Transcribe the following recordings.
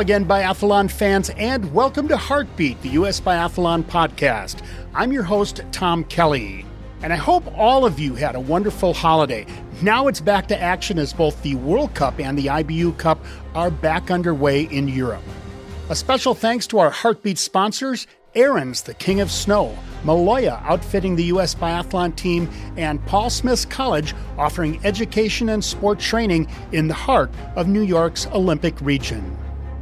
again, biathlon fans, and welcome to Heartbeat, the U.S. Biathlon podcast. I'm your host, Tom Kelly, and I hope all of you had a wonderful holiday. Now it's back to action as both the World Cup and the IBU Cup are back underway in Europe. A special thanks to our Heartbeat sponsors Ariens, the King of Snow, Maloja outfitting the U.S. biathlon team, and Paul Smith's College offering education and sport training in the heart of New York's Olympic region.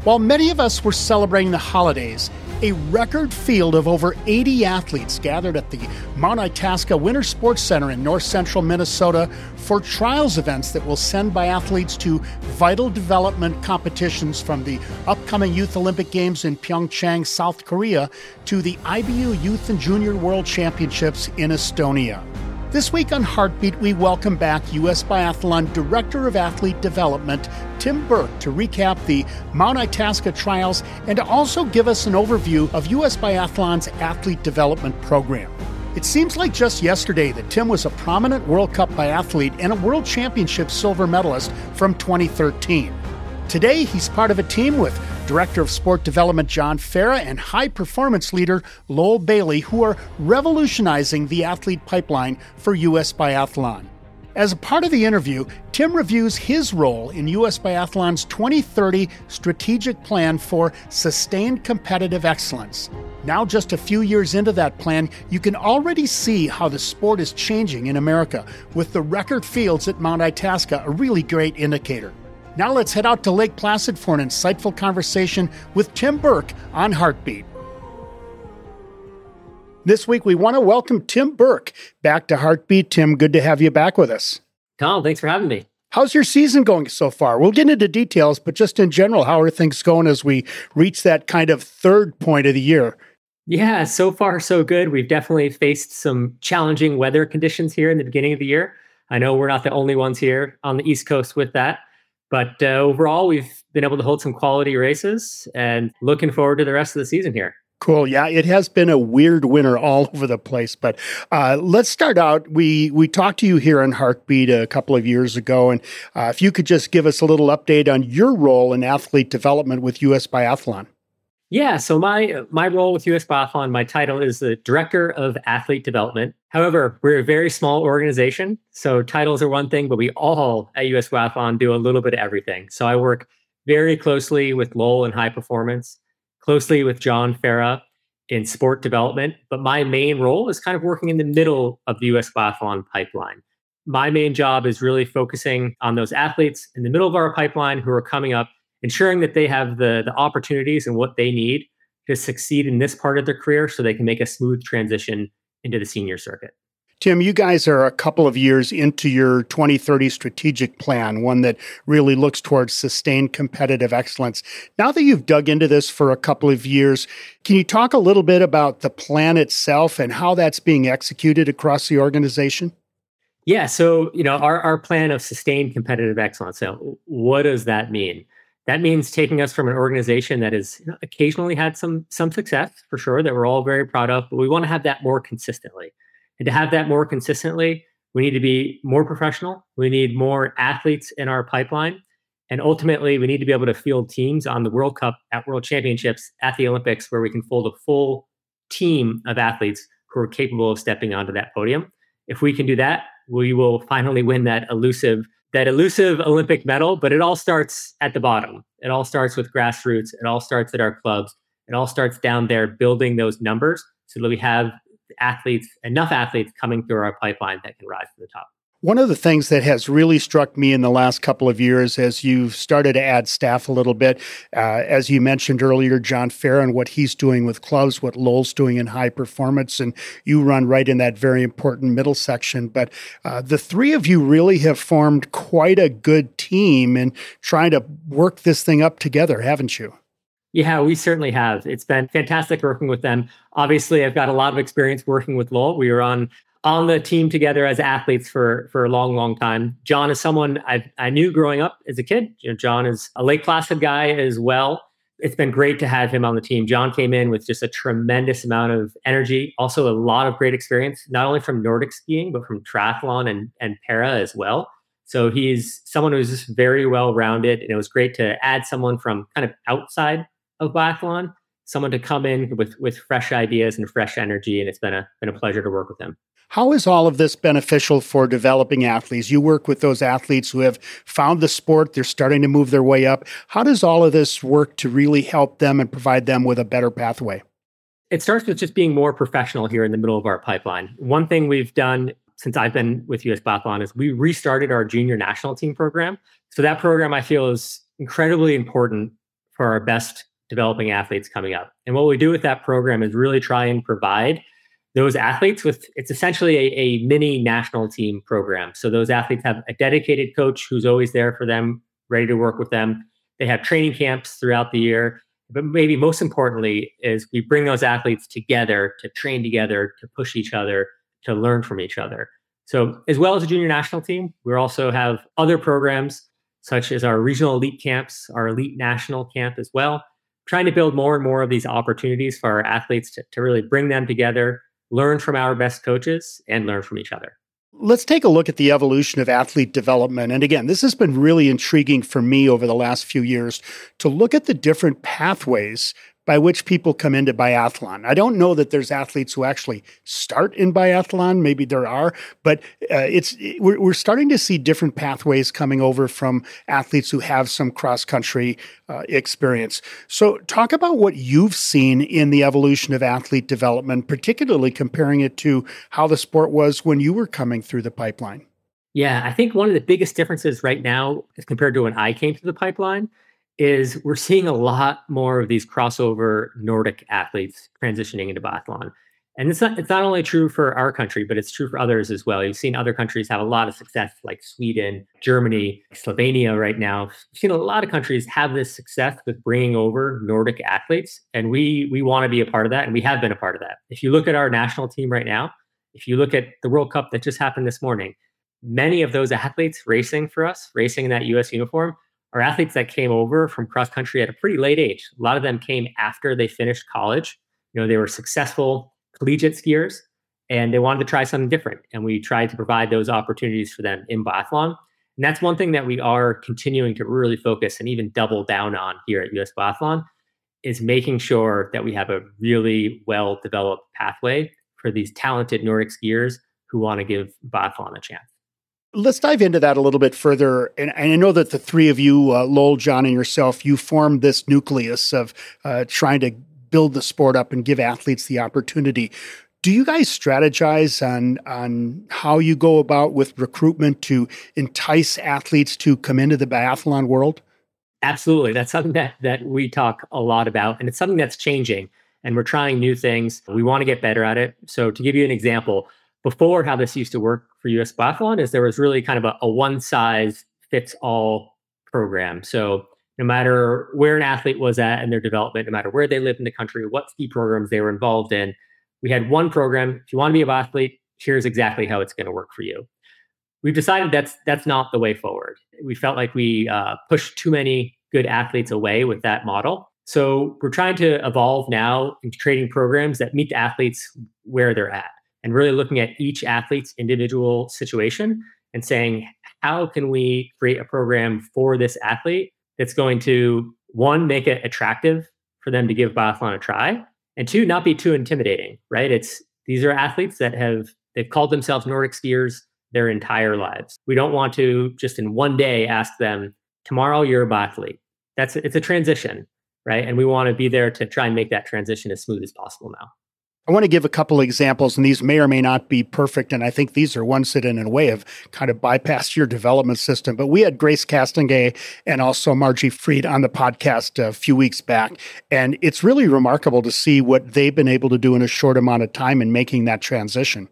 While many of us were celebrating the holidays, a record field of over 80 athletes gathered at the Mount Itasca Winter Sports Center in north central Minnesota for trials events that will send biathletes to vital development competitions from the upcoming Youth Olympic Games in Pyeongchang, South Korea, to the IBU Youth and Junior World Championships in Estonia. This week on Heartbeat, we welcome back U.S. Biathlon Director of Athlete Development, Tim Burke, to recap the Mount Itasca trials and to also give us an overview of U.S. Biathlon's athlete development program. It seems like just yesterday that Tim was a prominent World Cup biathlete and a World Championship silver medalist from 2013. Today, he's part of a team with Director of Sport Development John Farra, and High Performance Leader Lowell Bailey, who are revolutionizing the athlete pipeline for U.S. Biathlon. As a part of the interview, Tim reviews his role in U.S. Biathlon's 2030 strategic plan for sustained competitive excellence. Now, just a few years into that plan, you can already see how the sport is changing in America, with the record fields at Mount Itasca a really great indicator. Now let's head out to Lake Placid for an insightful conversation with Tim Burke on Heartbeat. This week, we want to welcome Tim Burke back to Heartbeat. Tim, good to have you back with us. Tom, thanks for having me. How's your season going so far? We'll get into details, but just in general, how are things going as we reach that kind of third point of the year? Yeah, so far so good. We've definitely faced some challenging weather conditions here in the beginning of the year. I know we're not the only ones here on the East Coast with that. But uh, overall, we've been able to hold some quality races and looking forward to the rest of the season here. Cool. Yeah, it has been a weird winter all over the place. But uh, let's start out. We we talked to you here on Heartbeat a couple of years ago, and uh, if you could just give us a little update on your role in athlete development with U.S. Biathlon. Yeah, so my my role with US Biathlon, my title is the Director of Athlete Development. However, we're a very small organization, so titles are one thing, but we all at US Biathlon do a little bit of everything. So I work very closely with Lowell in high performance, closely with John Farra in sport development, but my main role is kind of working in the middle of the US Biathlon pipeline. My main job is really focusing on those athletes in the middle of our pipeline who are coming up ensuring that they have the, the opportunities and what they need to succeed in this part of their career so they can make a smooth transition into the senior circuit. Tim, you guys are a couple of years into your 2030 strategic plan, one that really looks towards sustained competitive excellence. Now that you've dug into this for a couple of years, can you talk a little bit about the plan itself and how that's being executed across the organization? Yeah, so you know our, our plan of sustained competitive excellence. So, what does that mean? That means taking us from an organization that has occasionally had some some success for sure that we're all very proud of but we want to have that more consistently. And to have that more consistently we need to be more professional we need more athletes in our pipeline and ultimately we need to be able to field teams on the world cup at world championships at the olympics where we can fold a full team of athletes who are capable of stepping onto that podium. If we can do that we will finally win that elusive that elusive Olympic medal, but it all starts at the bottom. It all starts with grassroots. It all starts at our clubs. It all starts down there building those numbers so that we have athletes, enough athletes coming through our pipeline that can rise to the top. One of the things that has really struck me in the last couple of years as you've started to add staff a little bit, uh, as you mentioned earlier, John Farra, what he's doing with clubs, what Lowell's doing in high performance, and you run right in that very important middle section. But uh, the three of you really have formed quite a good team in trying to work this thing up together, haven't you? Yeah, we certainly have. It's been fantastic working with them. Obviously, I've got a lot of experience working with Lowell. We were on on the team together as athletes for for a long, long time. John is someone I I knew growing up as a kid. You know, John is a Lake Placid guy as well. It's been great to have him on the team. John came in with just a tremendous amount of energy, also a lot of great experience, not only from Nordic skiing but from triathlon and and para as well. So he's someone who's just very well rounded. And it was great to add someone from kind of outside of biathlon, someone to come in with, with fresh ideas and fresh energy. And it's been a, been a pleasure to work with him. How is all of this beneficial for developing athletes? You work with those athletes who have found the sport, they're starting to move their way up. How does all of this work to really help them and provide them with a better pathway? It starts with just being more professional here in the middle of our pipeline. One thing we've done since I've been with US Biathlon is we restarted our junior national team program. So that program I feel is incredibly important for our best developing athletes coming up. And what we do with that program is really try and provide those athletes with it's essentially a, a, mini national team program. So those athletes have a dedicated coach who's always there for them, ready to work with them. They have training camps throughout the year. But maybe most importantly is we bring those athletes together to train together, to push each other, to learn from each other. So as well as a junior national team, we also have other programs such as our regional elite camps, our elite national camp as well, trying to build more and more of these opportunities for our athletes to, to really bring them together, learn from our best coaches, and learn from each other. Let's take a look at the evolution of athlete development. And again, this has been really intriguing for me over the last few years to look at the different pathways by which people come into biathlon. I don't know that there's athletes who actually start in biathlon. Maybe there are, but uh, it's we're, we're, starting to see different pathways coming over from athletes who have some cross country uh, experience. So, talk about what you've seen in the evolution of athlete development, particularly comparing it to how the sport was when you were coming through the pipeline. Yeah, I think one of the biggest differences right now, as compared to when I came through the pipeline, is we're seeing a lot more of these crossover Nordic athletes transitioning into biathlon. And it's not, it's not only true for our country, but it's true for others as well. You've seen other countries have a lot of success, like Sweden, Germany, Slovenia right now. You've seen a lot of countries have this success with bringing over Nordic athletes. And we, we want to be a part of that. And we have been a part of that. If you look at our national team right now, if you look at the World Cup that just happened this morning, many of those athletes racing for us, racing in that US uniform, are athletes that came over from cross country at a pretty late age. A lot of them came after they finished college. You know, they were successful collegiate skiers and they wanted to try something different. And we tried to provide those opportunities for them in biathlon. And that's one thing that we are continuing to really focus and even double down on here at US Biathlon is making sure that we have a really well developed pathway for these talented Nordic skiers who want to give biathlon a chance. Let's dive into that a little bit further. And, I know that the three of you, uh, Lowell, John, and yourself, you formed this nucleus of uh, trying to build the sport up and give athletes the opportunity. Do you guys strategize on on how you go about with recruitment to entice athletes to come into the biathlon world? Absolutely. That's something that that we talk a lot about and it's something that's changing and we're trying new things. We want to get better at it. So to give you an example, before how this used to work for US Biathlon is there was really kind of a, a one size fits all program. So no matter where an athlete was at in their development, no matter where they lived in the country, what ski programs they were involved in, we had one program. If you want to be a biathlete, here's exactly how it's going to work for you. We've decided that's that's not the way forward. We felt like we uh, pushed too many good athletes away with that model. So we're trying to evolve now into creating programs that meet the athletes where they're at and really looking at each athlete's individual situation and saying, how can we create a program for this athlete that's going to, one, make it attractive for them to give biathlon a try, and two, not be too intimidating, right? It's these are athletes that have they've called themselves Nordic skiers their entire lives. We don't want to just in one day ask them, tomorrow you're a biathlete. That's it's a transition, right? And we want to be there to try and make that transition as smooth as possible now. I want to give a couple examples, and these may or may not be perfect. And I think these are ones that, in a way, have kind of bypassed your development system. But we had Grace Castonguay and also Margie Freed on the podcast a few weeks back. And it's really remarkable to see what they've been able to do in a short amount of time in making that transition.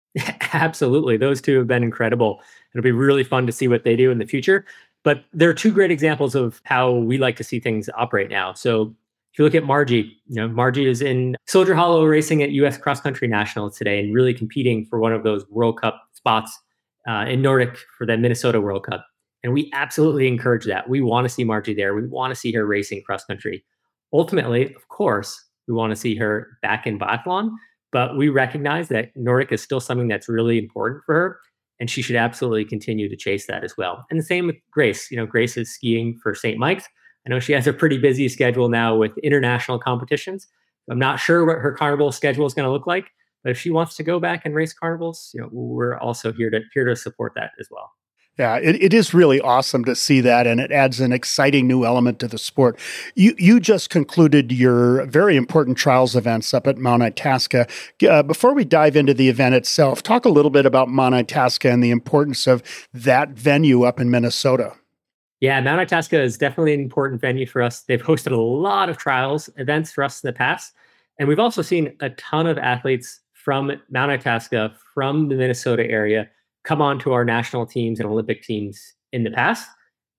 Absolutely. Those two have been incredible. It'll be really fun to see what they do in the future. But there are two great examples of how we like to see things operate now. So if you look at Margie, you know, Margie is in Soldier Hollow racing at US Cross Country Nationals today and really competing for one of those World Cup spots uh, in Nordic for the Minnesota World Cup. And we absolutely encourage that. We want to see Margie there. We want to see her racing cross country. Ultimately, of course, we want to see her back in biathlon, but we recognize that Nordic is still something that's really important for her. and she should absolutely continue to chase that as well. And the same with Grace. You know, Grace is skiing for St. Mike's. I know she has a pretty busy schedule now with international competitions. I'm not sure what her carnival schedule is going to look like, but if she wants to go back and race carnivals, you know, we're also here to here to support that as well. Yeah, it, it is really awesome to see that, and it adds an exciting new element to the sport. You you just concluded your very important trials events up at Mount Itasca. Uh, before we dive into the event itself, talk a little bit about Mount Itasca and the importance of that venue up in Minnesota. Yeah, Mount Itasca is definitely an important venue for us. They've hosted a lot of trials events for us in the past, and we've also seen a ton of athletes from Mount Itasca, from the Minnesota area come on to our national teams and Olympic teams in the past.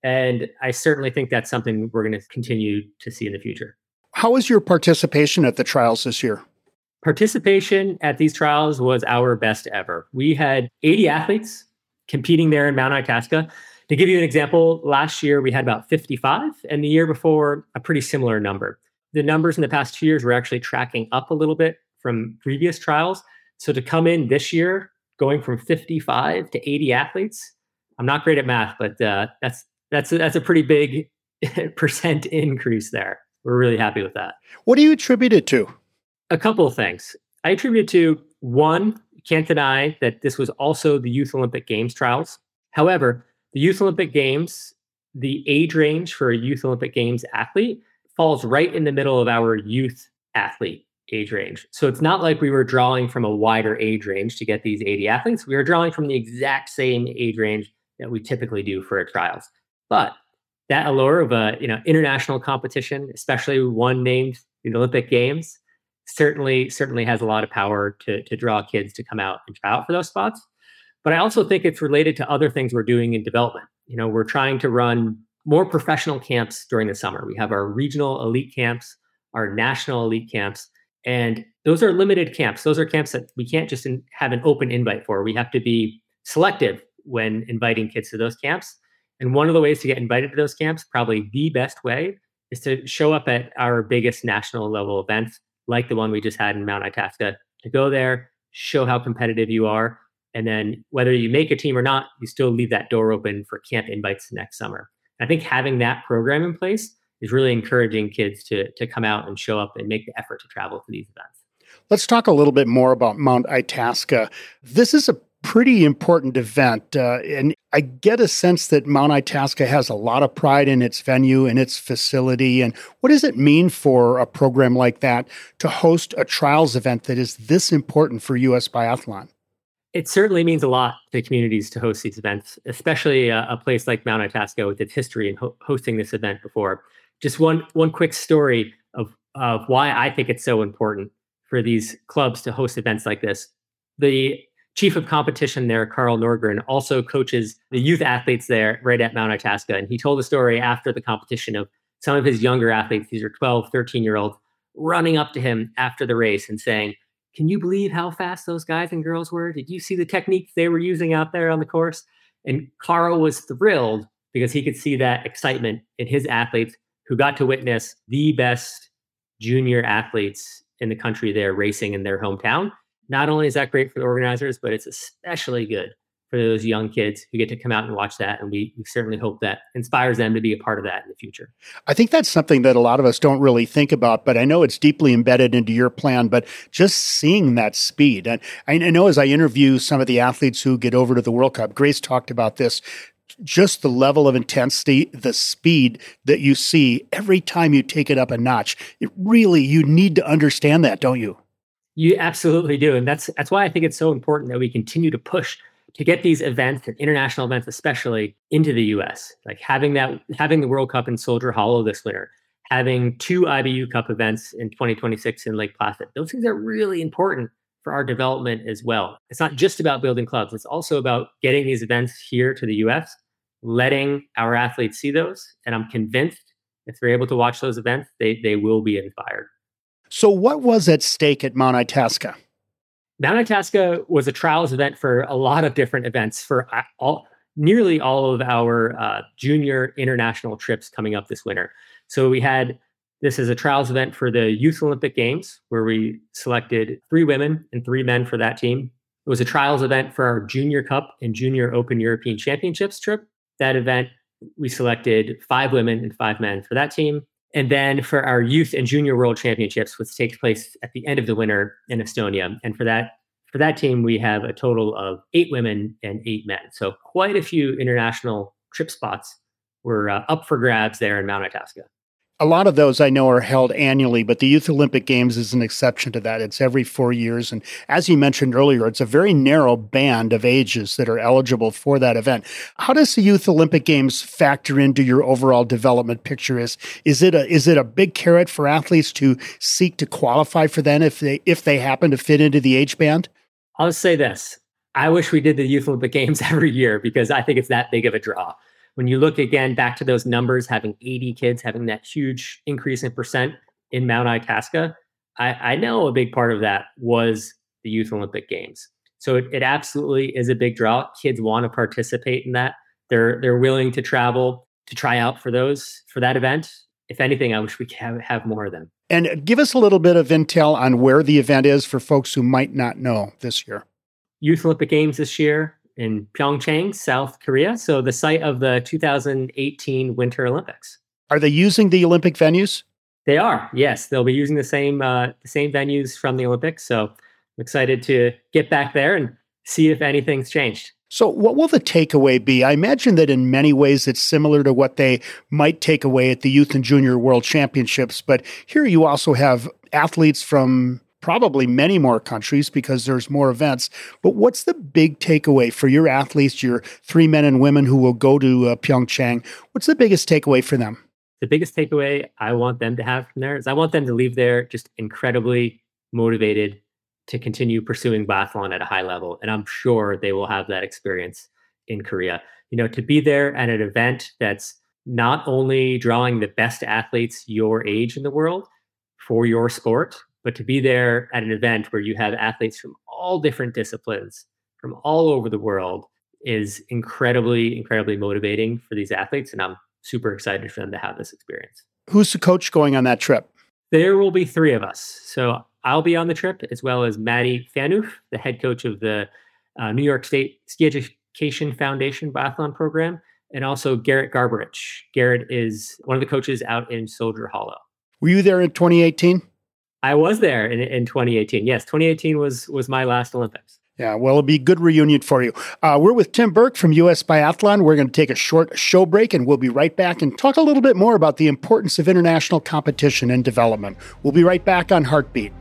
And I certainly think that's something we're going to continue to see in the future. How was your participation at the trials this year? Participation at these trials was our best ever. We had 80 athletes competing there in Mount Itasca. To give you an example, last year we had about 55, and the year before, a pretty similar number. The numbers in the past two years were actually tracking up a little bit from previous trials. So to come in this year going from 55 to 80 athletes. I'm not great at math, but uh, that's that's a, that's a pretty big percent increase there. We're really happy with that. What do you attribute it to? A couple of things. I attribute it to one, can't deny that this was also the Youth Olympic Games trials. However, the Youth Olympic Games, the age range for a Youth Olympic Games athlete falls right in the middle of our youth athlete age range. So it's not like we were drawing from a wider age range to get these 80 athletes. We were drawing from the exact same age range that we typically do for trials. But that allure of a you know international competition, especially one named the Olympic Games, certainly certainly has a lot of power to to draw kids to come out and try out for those spots. But I also think it's related to other things we're doing in development. You know, we're trying to run more professional camps during the summer. We have our regional elite camps, our national elite camps, and those are limited camps. Those are camps that we can't just in, have an open invite for. We have to be selective when inviting kids to those camps. And one of the ways to get invited to those camps, probably the best way, is to show up at our biggest national level events, like the one we just had in Mount Itasca, to go there, show how competitive you are. And then whether you make a team or not, you still leave that door open for camp invites next summer. I think having that program in place is really encouraging kids to to come out and show up and make the effort to travel to these events. Let's talk a little bit more about Mount Itasca. This is a pretty important event, uh, and I get a sense that Mount Itasca has a lot of pride in its venue and its facility. And what does it mean for a program like that to host a trials event that is this important for U.S. biathlon? It certainly means a lot to communities to host these events, especially a, a place like Mount Itasca with its history in ho- hosting this event before just one one quick story of of why I think it's so important for these clubs to host events like this. The chief of competition there, Carl Norgren, also coaches the youth athletes there right at Mount Itasca. And he told a story after the competition of some of his younger athletes, these are 12, 13 year olds, running up to him after the race and saying, Can you believe how fast those guys and girls were? Did you see the techniques they were using out there on the course? And Carl was thrilled because he could see that excitement in his athletes who got to witness the best junior athletes in the country there racing in their hometown. Not only is that great for the organizers, but it's especially good for those young kids who get to come out and watch that. And we, we, certainly hope that inspires them to be a part of that in the future. I think that's something that a lot of us don't really think about, but I know it's deeply embedded into your plan. But just seeing that speed, and I know as I interview some of the athletes who get over to the World Cup, Grace talked about this just the level of intensity, the speed that you see every time you take it up a notch. It really, you need to understand that, don't you? You absolutely do. And that's that's why I think it's so important that we continue to push to get these events and international events especially into the US. Like having that having the World Cup in Soldier Hollow this winter, having two IBU Cup events in 2026 in Lake Placid. Those things are really important for our development as well. It's not just about building clubs, it's also about getting these events here to the US, letting our athletes see those. And I'm convinced if they're able to watch those events, they, they will be inspired. So, what was at stake at Mount Itasca? Mount Itasca was a trials event for a lot of different events for all nearly all of our uh, junior international trips coming up this winter. So we had this is a trials event for the Youth Olympic Games, where we selected three women and three men for that team. It was a trials event for our Junior Cup and Junior Open European Championships trip. That event, we selected five women and five men for that team. And then for our Youth and Junior World Championships, which takes place at the end of the winter in Estonia. And for that for that team, we have a total of eight women and eight men. So quite a few international trip spots were uh, up for grabs there in Mount Itasca. A lot of those I know are held annually, but the Youth Olympic Games is an exception to that. It's every four years. And as you mentioned earlier, it's a very narrow band of ages that are eligible for that event. How does the Youth Olympic Games factor into your overall development picture? Is, is it a, is it a big carrot for athletes to seek to qualify for that if they, if they happen to fit into the age band? I'll say this. I wish we did the Youth Olympic Games every year because I think it's that big of a draw when you look again back to those numbers, having 80 kids, having that huge increase in percent in Mount Itasca, I, I know a big part of that was the Youth Olympic Games. So it, it absolutely is a big draw. Kids want to participate in that. They're they're willing to travel to try out for those for that event. If anything, I wish we could have, have more of them. And give us a little bit of intel on where the event is for folks who might not know this year. Youth Olympic Games this year in Pyeongchang, South Korea. So the site of the 2018 Winter Olympics. Are they using the Olympic venues? They are. Yes, they'll be using the same uh, the same venues from the Olympics. So I'm excited to get back there and see if anything's changed. So, what will the takeaway be? I imagine that in many ways it's similar to what they might take away at the Youth and Junior World Championships. But here you also have athletes from probably many more countries because there's more events. But what's the big takeaway for your athletes, your three men and women who will go to uh, Pyeongchang? What's the biggest takeaway for them? The biggest takeaway I want them to have from there is I want them to leave there just incredibly motivated to continue pursuing biathlon at a high level. And I'm sure they will have that experience in Korea. You know, to be there at an event that's not only drawing the best athletes your age in the world for your sport, but to be there at an event where you have athletes from all different disciplines from all over the world is incredibly, incredibly motivating for these athletes. And I'm super excited for them to have this experience. Who's the coach going on that trip? There will be three of us. So I'll be on the trip, as well as Maddie Phaneuf, the head coach of the uh, New York State Ski Education Foundation biathlon program, and also Garrett Garbarich. Garrett is one of the coaches out in Soldier Hollow. Were you there in 2018? I was there in, in 2018. Yes, 2018 was was my last Olympics. Yeah, well, it'll be a good reunion for you. Uh, we're with Tim Burke from US Biathlon. We're going to take a short show break and we'll be right back and talk a little bit more about the importance of international competition and development. We'll be right back on Heartbeat.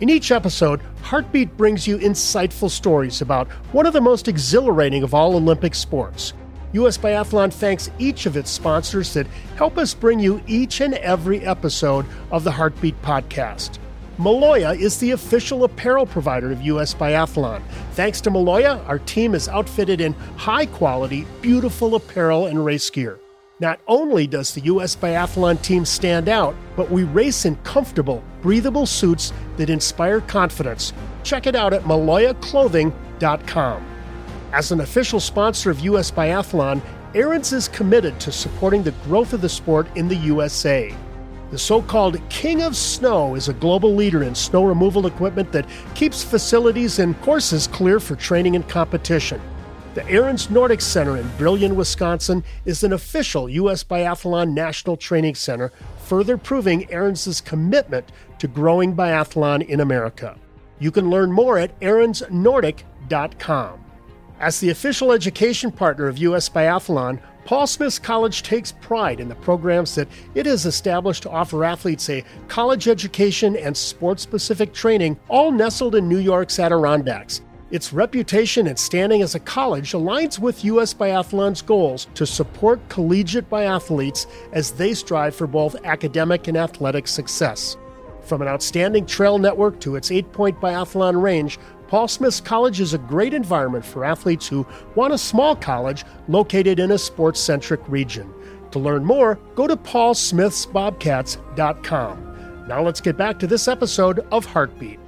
In each episode, Heartbeat brings you insightful stories about one of the most exhilarating of all Olympic sports U.S. Biathlon thanks each of its sponsors that help us bring you each and every episode of the Heartbeat podcast. Maloja is the official apparel provider of U.S. Biathlon. Thanks to Maloja, our team is outfitted in high quality, beautiful apparel and race gear. Not only does the U.S. Biathlon team stand out, but we race in comfortable, breathable suits that inspire confidence. Check it out at maloyaclothing.com. As an official sponsor of U.S. Biathlon, Ariens is committed to supporting the growth of the sport in the USA. The so called King of Snow is a global leader in snow removal equipment that keeps facilities and courses clear for training and competition. The Ariens Nordic Center in Brillion, Wisconsin is an official U.S. Biathlon National Training Center, further proving Ariens commitment to growing biathlon in America. You can learn more at aaronsnordic.com. As the official education partner of U.S. Biathlon, Paul Smith's College takes pride in the programs that it has established to offer athletes a college education and sports specific training, all nestled in New York's Adirondacks. Its reputation and standing as a college aligns with U.S. Biathlon's goals to support collegiate biathletes as they strive for both academic and athletic success. From an outstanding trail network to its eight point biathlon range, Paul Smith's College is a great environment for athletes who want a small college located in a sports centric region. To learn more, go to paulsmithsbobcats.com. Now let's get back to this episode of Heartbeat.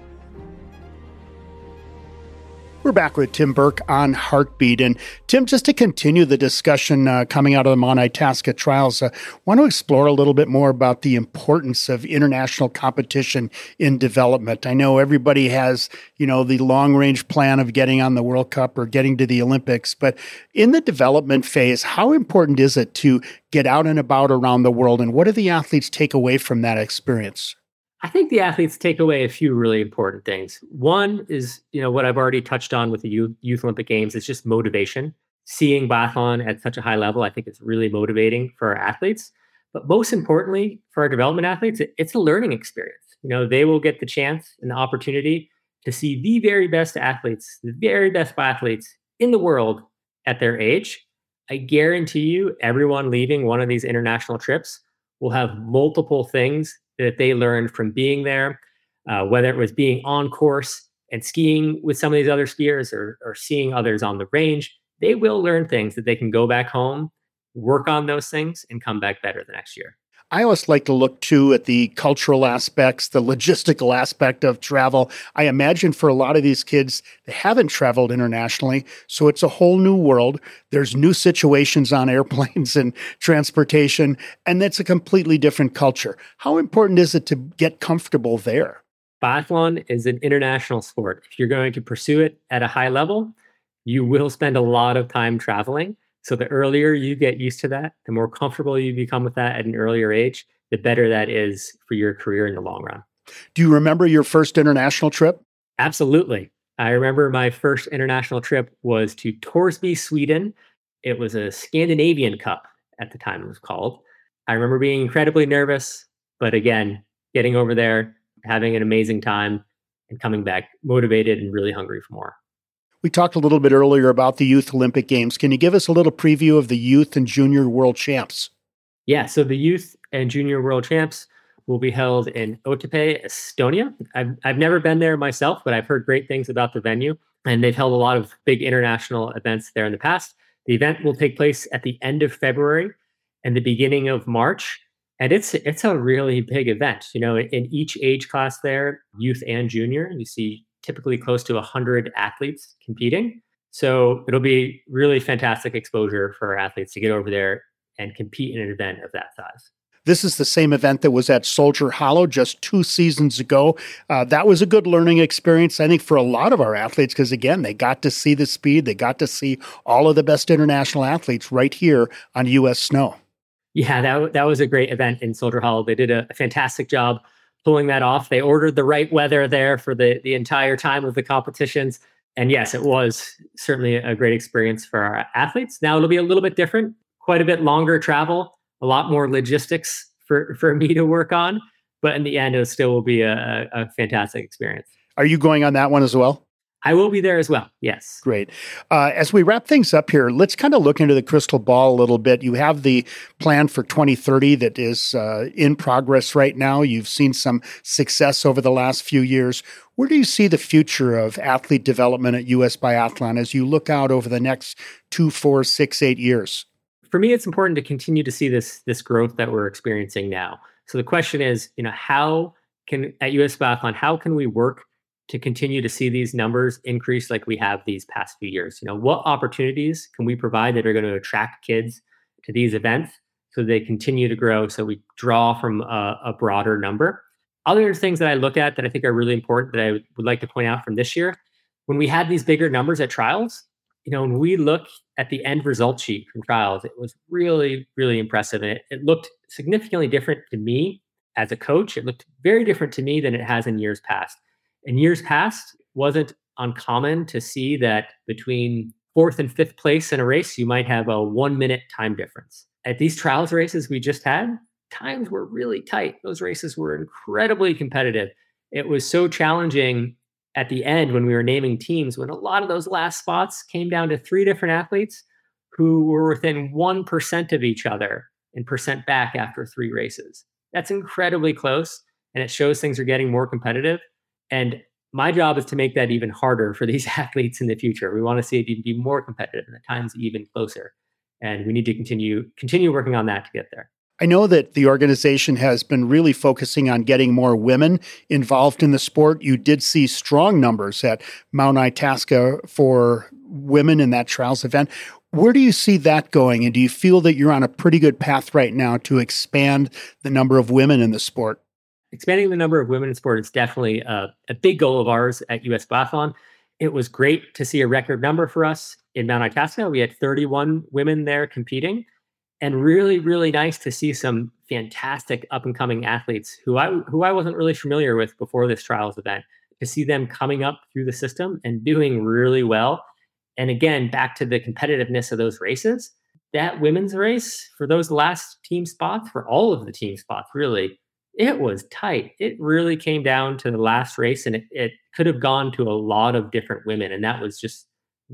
We're back with Tim Burke on Heartbeat. And Tim, just to continue the discussion uh, coming out of the Mount Itasca trials, I uh, want to explore a little bit more about the importance of international competition in development. I know everybody has, you know, the long range plan of getting on the World Cup or getting to the Olympics, but in the development phase, how important is it to get out and about around the world? And what do the athletes take away from that experience? I think the athletes take away a few really important things. One is, you know, what I've already touched on with the Youth, Youth Olympic Games is just motivation. Seeing biathlon at such a high level, I think it's really motivating for our athletes. But most importantly, for our development athletes, it's a learning experience. You know, they will get the chance and the opportunity to see the very best athletes, the very best biathletes in the world at their age. I guarantee you, everyone leaving one of these international trips will have multiple things that they learned from being there, uh, whether it was being on course and skiing with some of these other skiers or, or seeing others on the range, they will learn things that they can go back home, work on those things, and come back better the next year. I always like to look too at the cultural aspects, the logistical aspect of travel. I imagine for a lot of these kids, they haven't traveled internationally. So it's a whole new world. There's new situations on airplanes and transportation, and that's a completely different culture. How important is it to get comfortable there? Biathlon is an international sport. If you're going to pursue it at a high level, you will spend a lot of time traveling. So the earlier you get used to that, the more comfortable you become with that at an earlier age, the better that is for your career in the long run. Do you remember your first international trip? Absolutely. I remember my first international trip was to Torsby, Sweden. It was a Scandinavian Cup at the time it was called. I remember being incredibly nervous, but again, getting over there, having an amazing time, and coming back motivated and really hungry for more. We talked a little bit earlier about the Youth Olympic Games. Can you give us a little preview of the Youth and Junior World Champs? Yeah, so the Youth and Junior World Champs will be held in Otepää, Estonia. I've, I've never been there myself, but I've heard great things about the venue, and they've held a lot of big international events there in the past. The event will take place at the end of February and the beginning of March. And it's it's a really big event. You know, in each age class there, youth and junior, you see typically close to 100 athletes competing. So it'll be really fantastic exposure for our athletes to get over there and compete in an event of that size. This is the same event that was at Soldier Hollow just two seasons ago. Uh, that was a good learning experience, I think, for a lot of our athletes, because again, they got to see the speed, they got to see all of the best international athletes right here on U.S. snow. Yeah, that, that was a great event in Soldier Hollow. They did a, a fantastic job pulling that off. They ordered the right weather there for the, the entire time of the competitions. And yes, it was certainly a great experience for our athletes. Now it'll be a little bit different, quite a bit longer travel, a lot more logistics for, for me to work on. But in the end, it still will be a, a fantastic experience. Are you going on that one as well? I will be there as well. Yes. Great. Uh, as we wrap things up here, let's kind of look into the crystal ball a little bit. You have the plan for 2030 that is uh, in progress right now. You've seen some success over the last few years. Where do you see the future of athlete development at US Biathlon as you look out over the next two, four, six, eight years? For me, it's important to continue to see this this growth that we're experiencing now. So the question is, you know, how can at US Biathlon, how can we work to continue to see these numbers increase like we have these past few years? You know, what opportunities can we provide that are going to attract kids to these events so they continue to grow so we draw from a, a broader number? Other things that I look at that I think are really important that I would like to point out from this year, when we had these bigger numbers at trials, you know, when we look at the end result sheet from trials, it was really, really impressive. And it, it looked significantly different to me as a coach. It looked very different to me than it has in years past in years past wasn't uncommon to see that between fourth and fifth place in a race, you might have a one minute time difference. At these trials races we just had, times were really tight. Those races were incredibly competitive. It was so challenging at the end when we were naming teams, when a lot of those last spots came down to three different athletes who were within 1% of each other in percent back after three races. That's incredibly close. And it shows things are getting more competitive. And my job is to make that even harder for these athletes in the future. We want to see it even be more competitive and at times even closer. And we need to continue continue working on that to get there. I know that the organization has been really focusing on getting more women involved in the sport. You did see strong numbers at Mount Itasca for women in that trials event. Where do you see that going? And do you feel that you're on a pretty good path right now to expand the number of women in the sport? Expanding the number of women in sport is definitely a, a big goal of ours at US Biathlon. It was great to see a record number for us in Mount Itasca. We had 31 women there competing and really really nice to see some fantastic up and coming athletes who I who I wasn't really familiar with before this trials event to see them coming up through the system and doing really well and again back to the competitiveness of those races that women's race for those last team spots for all of the team spots really it was tight. It really came down to the last race and it, it could have gone to a lot of different women and that was just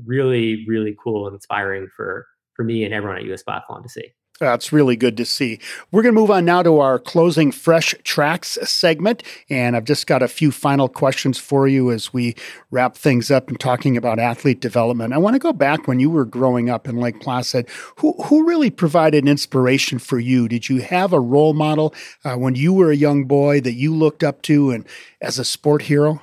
really really cool and inspiring for for me and everyone at us biathlon to see that's really good to see. We're going to move on now to our closing Fresh Tracks segment. And I've just got a few final questions for you as we wrap things up and talking about athlete development. I want to go back when you were growing up in Lake Placid. Who, who really provided inspiration for you? Did you have a role model uh, when you were a young boy that you looked up to and as a sport hero?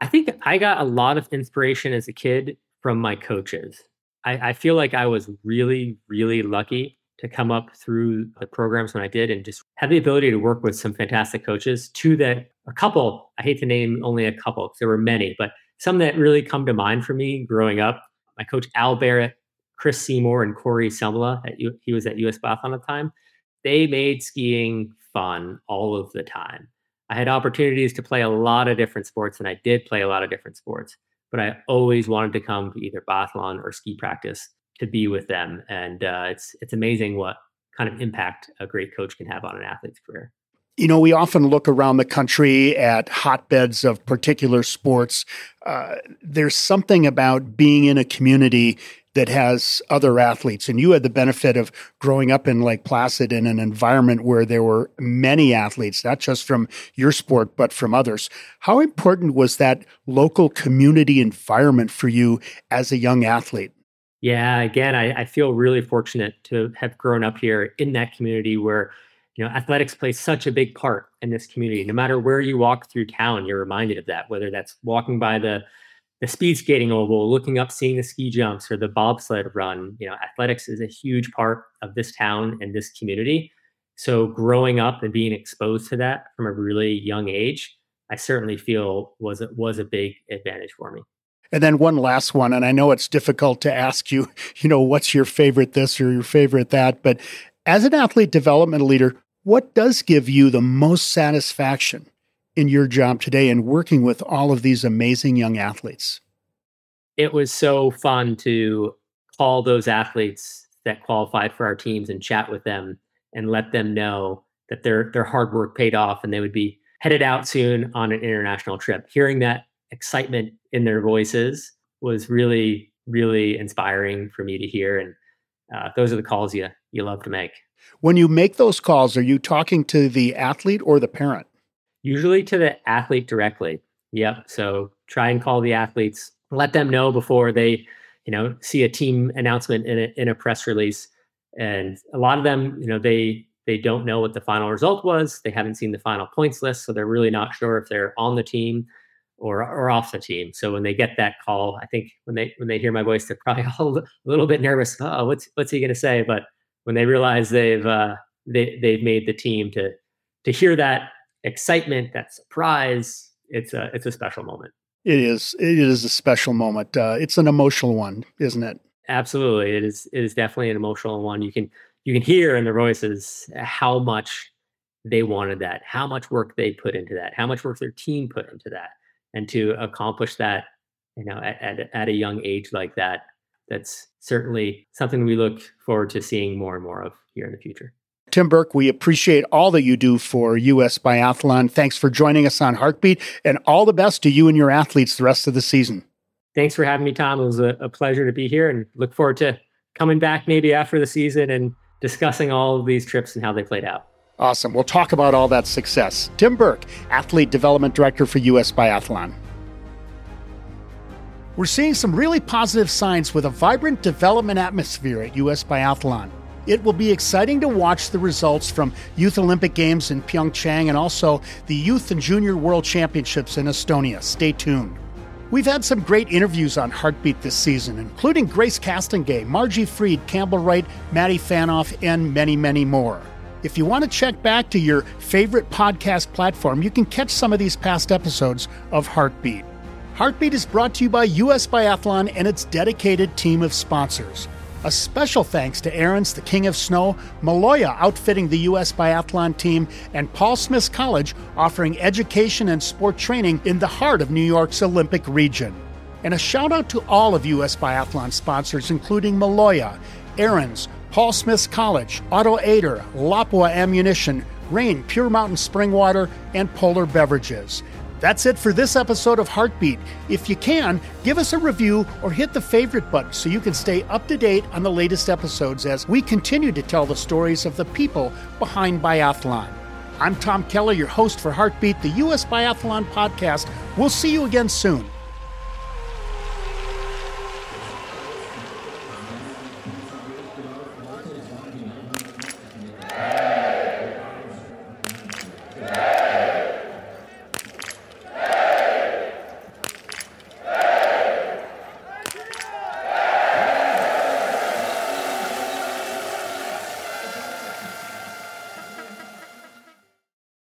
I think I got a lot of inspiration as a kid from my coaches. I, I feel like I was really, really lucky to come up through the programs when I did and just had the ability to work with some fantastic coaches. Two that a couple, I hate to name only a couple because there were many, but some that really come to mind for me growing up. My coach Al Barrett, Chris Seymour, and Corey Semela, at, he was at US Biathlon at the time. They made skiing fun all of the time. I had opportunities to play a lot of different sports, and I did play a lot of different sports, but I always wanted to come to either biathlon or ski practice to be with them, and uh, it's it's amazing what kind of impact a great coach can have on an athlete's career. You know, we often look around the country at hotbeds of particular sports. Uh, there's something about being in a community that has other athletes. And you had the benefit of growing up in Lake Placid in an environment where there were many athletes, not just from your sport, but from others. How important was that local community environment for you as a young athlete? Yeah, again, I, I, feel really fortunate to have grown up here in that community where, you know, athletics plays such a big part in this community. No matter where you walk through town, you're reminded of that. Whether that's walking by the the speed skating oval, looking up, seeing the ski jumps or the bobsled run. You know, athletics is a huge part of this town and this community. So growing up and being exposed to that from a really young age, I certainly feel was was a big advantage for me. And then one last one, and I know it's difficult to ask you, you know, what's your favorite this or your favorite that, but as an athlete development leader, what does give you the most satisfaction in your job today and working with all of these amazing young athletes? It was so fun to call those athletes that qualified for our teams and chat with them and let them know that their their hard work paid off and they would be headed out soon on an international trip. Hearing that excitement in their voices was really, really inspiring for me to hear. And uh, those are the calls you you love to make. When you make those calls, are you talking to the athlete or the parent? Usually to the athlete directly. Yep. So try and call the athletes, let them know before they, you know, see a team announcement in a, in a press release. And a lot of them, you know, they they don't know what the final result was. They haven't seen the final points list, so they're really not sure if they're on the team or or off the team. So when they get that call, I think when they when they hear my voice, they're probably all a little bit nervous. Oh, what's what's he going to say? But when they realize they've uh, they they've made the team to to hear that excitement, that surprise, it's a it's a special moment. It is. It is a special moment. Uh, it's an emotional one, isn't it? Absolutely, it is. It is definitely an emotional one. You can you can hear in their voices how much they wanted that, how much work they put into that, how much work their team put into that and to accomplish that you know at, at, at a young age like that that's certainly something we look forward to seeing more and more of here in the future Tim Burke, we appreciate all that you do for US Biathlon. Thanks for joining us on Heartbeat and all the best to you and your athletes the rest of the season. Thanks for having me, Tom. It was a, a pleasure to be here and look forward to coming back maybe after the season and discussing all of these trips and how they played out. Awesome. We'll talk about all that success. Tim Burke, Athlete Development Director for US Biathlon. We're seeing some really positive signs with a vibrant development atmosphere at US Biathlon. It will be exciting to watch the results from Youth Olympic Games in Pyeongchang and also the Youth and Junior World Championships in Estonia. Stay tuned. We've had some great interviews on Heartbeat this season, including Grace Castonguay, Margie Freed, Campbell Wright, Maddie Phaneuf, and many, many more. If you want to check back to your favorite podcast platform, you can catch some of these past episodes of Heartbeat. Heartbeat is brought to you by US Biathlon and its dedicated team of sponsors. A special thanks to Ariens the King of Snow, Maloja outfitting the U.S. Biathlon team, and Paul Smith's College offering education and sport training in the heart of New York's Olympic region. And a shout out to all of U.S. Biathlon sponsors, including Maloja, Ariens, Paul Smith's College, Auto Ader, Lapua Ammunition, Rain Pure Mountain Spring Water, and Polar Beverages. That's it for this episode of Heartbeat. If you can, give us a review or hit the favorite button so you can stay up to date on the latest episodes as we continue to tell the stories of the people behind biathlon. I'm Tom Kelly, your host for Heartbeat, the U.S. Biathlon podcast. We'll see you again soon.